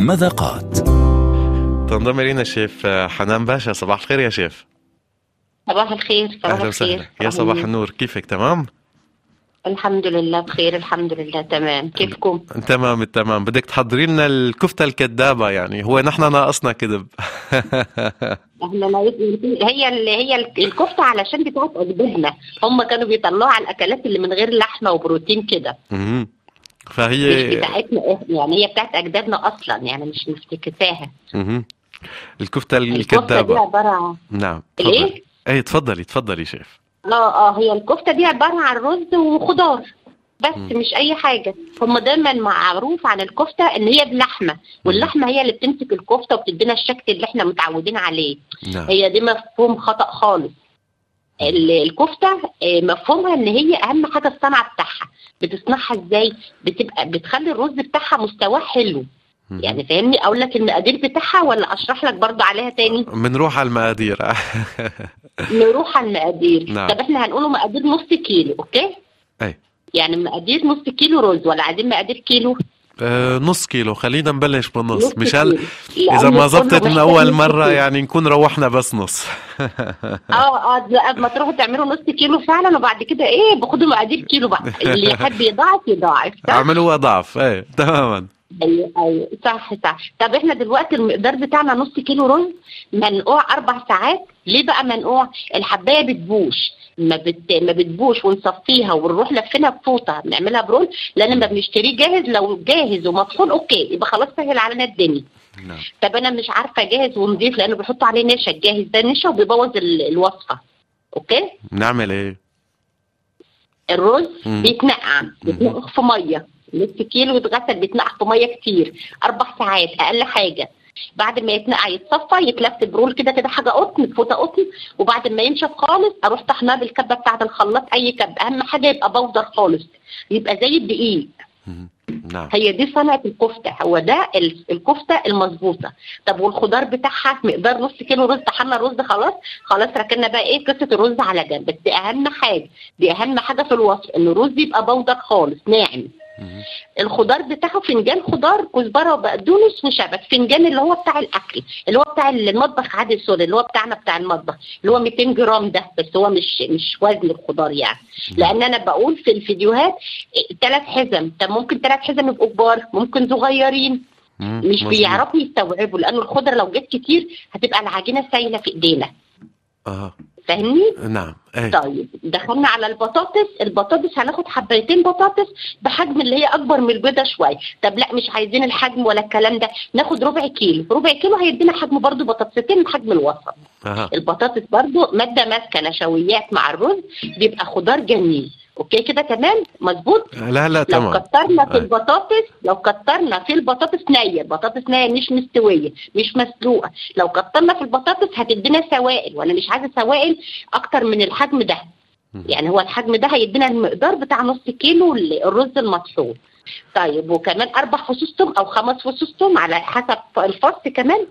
مذاقات تنضم إلينا الشيف حنان باشا. صباح الخير يا شيف. صباح الخير صباح أهلا الخير. وسهلا يا صباح النور. كيفك؟ تمام؟ الحمد لله بخير الحمد لله تمام. كيفكم؟ تمام التمام بدك تحضري لنا الكفتة الكذابه يعني. هو نحن ناقصنا كذب. إحنا هي هي ال- الكفتة علشان بتاعت اجدادنا هم كانوا بيطلعوا على الأكلات اللي من غير لحمة وبروتين كده. مهم. مش فهي بتاعتنا يعني هي بتاعت أجدادنا أصلا يعني مش مفتكساها مهم. الكفتة الكفتة دي الكذابه عبارة عن نعم إيه؟ تفضلي اي تفضلي تفضلي شيف آه آه هي الكفتة دي عبارة عن رز وخضار بس مم. مش أي حاجة هم دايما معروف عن الكفتة إن هي بلحمة واللحمة هي اللي بتمسك الكفتة وبتدينا الشكل اللي إحنا متعودين عليه نعم هي دي مفهوم خطأ خالص ال- الكفتة آه، مفهومها إن هي أهم حاجة الصنعة بتاعها. بتصنعها إزاي؟ بتبقى بتخلي الرز بتاعها مستواه حلو. يعني فاهمني؟ أقول لك المقادير بتاعها ولا أشرح لك برضو عليها تاني؟ بنروح على المقادير. نروح على المقادير. نعم. طب إحنا هنقوله مقادير نص كيلو أوكي؟ اي يعني مقادير نص كيلو رز ولا عايزين مقادير كيلو؟ آه، نص كيلو. خلينا نبلش بالنص. نص مشان كيلو. إذا ما زبطت من أول مرة. يعني نكون روحنا بس نص. آه آه لا، ما تروحوا تعملوا نص كيلو فعلا وبعد كده إيه باخدوا مقادير كيلو بقى. اللي يحب يضاعف يضاعف؟ اعملوها ضعف إيه تماما. أيوه أيوه. صح صح. طب إحنا دلوقتي المقدار بتاعنا نص كيلو رز منقوع أربع ساعات. ليه بقى منقوع؟ الحباية بتبوش. ما بت... ما بتبوش ونصفيها ونروح لفينها بفوطة نعملها برول. لأن لما بنشتريه جاهز لو جاهز ومطحون okay يبقى خلاص سهل علينا الدنيا. نعم. طب أنا مش عارفة جاهز ونضيف لأنه بيحطوا عليه نشا. الجاهز ده نشا وبيبوظ ال- الوصفة. okay؟ نعمل إيه؟ الرز. بيتنقع بيتنقع في مية. نص كيلو يتغسل بيتنقع في مية كتير. أربع ساعات أقل حاجة. بعد ما يتنقع يتصفى يتلف برول كده كده حاجة قطن فوطة قطن. وبعد ما ينشف خالص أروح طحناه بالكبة بتاعة الخلاط أي كبة. أهم حاجة يبقى بودر خالص. يبقى زي الدقيق. نعم. هي دي صنعة الكفتة. هو ده ال- الكفتة المظبوطة. طب والخضار بتاعها؟ مقدار نص كيلو رز. طحنا الرز خلاص. خلاص ركننا بقى إيه؟ قصة الرز على جنب. بس أهم حاجة دي أهم حاجة في الوصف إن الرز يبقى powder خالص ناعم. الخضار بتاعه فنجان خضار كزبرة وبقدونس وشبت. فنجان اللي هو بتاع الأكل اللي هو بتاع المطبخ عادي sorry اللي هو بتاعنا بتاع المطبخ اللي هو 200 جرام ده بس هو مش مش وزن الخضار يعني. لأن أنا بقول في الفيديوهات ثلاث حزم. طب ممكن ثلاث حزم يبقوا كبار ممكن صغيرين. مش. بيعرفوا يستوعبوا لأن الخضره لو جت كتير هتبقى العجينة سايلة في إيدينا. آه فاهمني نعم إيه طيب دخلنا على البطاطس. البطاطس هناخد حبايتين بطاطس بحجم اللي هي أكبر من البيضة شوية. طب لا مش عايزين الحجم ولا الكلام ده. ناخد ربع كيلو. ربع كيلو هيدينا حجم برضو بطاطستين بحجم الوسط. أها. البطاطس برضو مادة ماسكة نشويات مع الرز بيبقى خضار جميل. أوكي كده تمام؟ مظبوط؟ لا لا لو تمام. كترنا في أي. البطاطس لو كترنا في البطاطس نية بطاطس نية مش مستوية مش مسلوقة. لو كترنا في البطاطس هتدينا سوائل وأنا مش عايزة سوائل أكتر من الحجم ده. يعني هو الحجم ده هيدينا المقدار بتاع نص كيلو ال- الرز المطحون. طيب وكمان أربع فصوص توم أو خمس فصوص توم على حسب الفص كمان.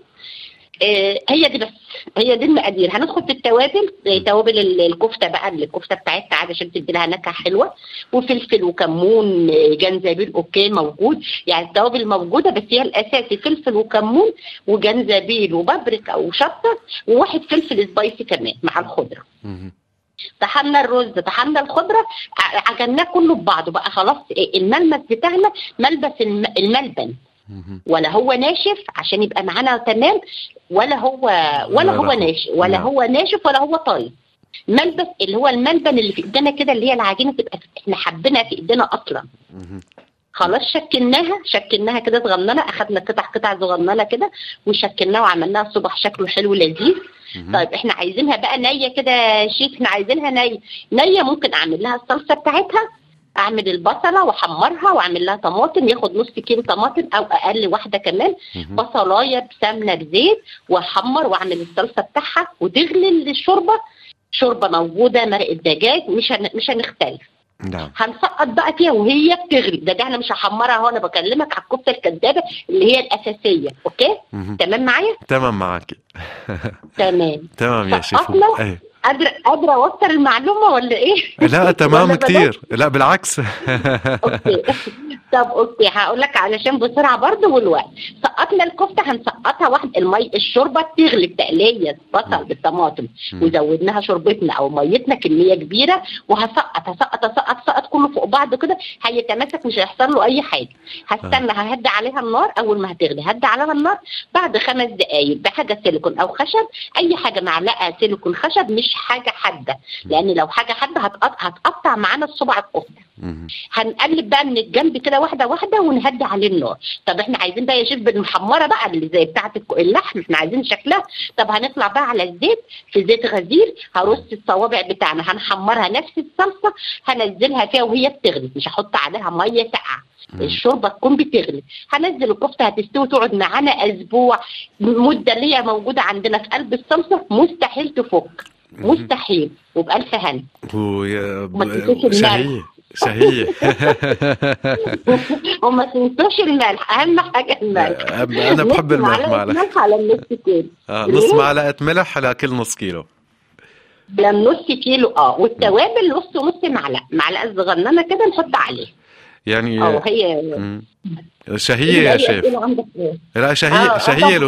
هي دي بس. هي دي المقادير. هندخل في التوابل. توابل ال- الكفتة بقى الكفتة بتاعتنا عادي عشان تدي لها نكهة حلوة. وفلفل وكمون آه، جنزبيل okay موجود. يعني التوابل موجودة بس هي الأساسي فلفل وكمون وجنزبيل وبابريكا وشطة وواحد فلفل سبايسي كمان مع الخضرة. طحنا الرز طحنا الخضرة عجناه كله ببعضه بقى خلاص. إيه، الملمس بتاعنا ملبس الم- الملبن. ولا هو ناشف عشان يبقى معانا تمام ولا هو ولا هو رخو. ناشف ولا نعم. هو ناشف ولا هو طري ملبس اللي هو الملبن اللي في ايدينا كده اللي هي العجينة تبقى إحنا حابينها في ايدينا أصلا. خلاص شكلناها شكلناها كده صغننة أخدنا قطع قطع صغننة كده وشكلناها وعملناها صبح شكله حلو لذيذ. طيب إحنا عايزينها بقى نية كده شيخ إحنا عايزينها نية نية ممكن أعمل لها الصلصة بتاعتها أعمل البصلة وأحمرها وأعمل لها طماطم ياخد نص كيلو طماطم أو أقل واحدة كمان. بصلاية بسمنة بزيت وأحمر وأعمل الصلصة بتاعها وتغلي الشوربة. شوربة موجودة مرق الدجاج مش هن... مش هنختلف. نعم. هنسقط بقى فيها وهي بتغلي. ده ده أنا مش هحمرها أهو أنا بكلمك على الكفتة الكدابه اللي هي الأساسية. okay؟ مهم. تمام معايا؟ تمام معك تمام. تمام يا إيه قادره قادرة أوصل المعلومة ولا إيه؟ لا تمام؟ كتير لا بالعكس okay طب okay هقول لك علشان بسرعة برضه والوقت. سقطنا الكفتة هنسقطها واحد المي الشوربة تغلي التقليه البصل بالطماطم. وزودناها شوربتنا أو ميتنا كمية كبيرة وهسقط هسقط هسقط سقط كله فوق بعض كده. هيتماسك مش هيحصل له أي حاجة. هستنى ههدي عليها النار أول ما هتغلي. هدي عليها النار بعد خمس دقائق بحاجة سيليكون أو خشب. أي حاجة معلقة سيليكون خشب مش حاجة حادة. لأن لو حاجة حادة هتقطع, هتقطع معانا الصبع الكفتة. هنقلب بقى من الجنب كده واحدة واحدة ونهدي عليه النار. طب إحنا عايزين بقى يا شيف بالمحمرة بقى اللي زي بتاعة اللحم إحنا عايزين شكلها. طب هنطلع بقى على الزيت في زيت غزير هرص الصوابع بتاعنا هنحمرها نفس الصلصة هنزلها فيها وهي بتغلي مش هحط عليها مية ساقعة. الشوربة تكون بتغلي. هنزل الكفتة هتستوي تقعد معانا أسبوع. مدة اللي هي موجودة عندنا في قلب الصلصة مستحيل تفك. مستحيل. وبألف هنا. ويا وما تنسوش شهية. وما تنسوش الملح أهم حاجة الملح. أنا بحب نص الملح معلقة ملح على النص كيلو. آه، نص معلقة ملح على كل نص كيلو. لما نص كيلو آه. والتوابل نص ونص معلقة معلقة صغننة كده نحط عليه يعني آه هي مم. شهية يا شيف. إيه؟ لا آه، شهية آه،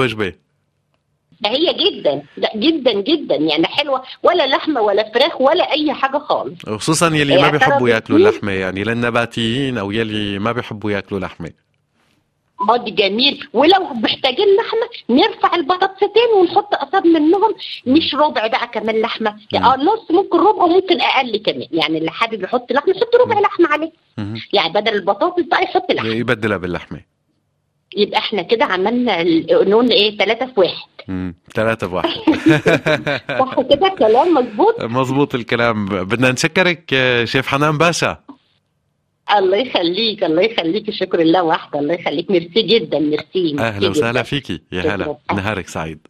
الوجبة هي جدا لا جدا جدا يعني حلوة ولا لحمة ولا فراخ ولا أي حاجة خالص. وخصوصا يلي إيه، ما بيحبوا اعترض ياكلوا كتير. اللحمة يعني للنباتيين أو يلي ما بيحبوا ياكلوا لحمة. آه دي جميل. ولو محتاجين لحمة نرفع البطاطستين ونحط قصاب منهم مش ربع بقى كمان لحمة. آه نص ممكن ربع وممكن أقل كمان. يعني اللي حابب يحط لحمة يحط ربع لحمة عليه. يعني بدل البطاطس بقى يحط لحمة. يبدلها باللحمة. يبقى إحنا كده عملنا ال- نقول إيه؟ ثلاثة في واحد. مم. ثلاثة بواحد صح كده؟ كلام مظبوط. مظبوط الكلام. بدنا نشكرك شيف حنان باشا. الله يخليك الله يخليك. شكر الله واحدة الله يخليك. ميرسي جدا ميرسي أهلا وسهلا. فيكي. يا. هلا. نهارك سعيد.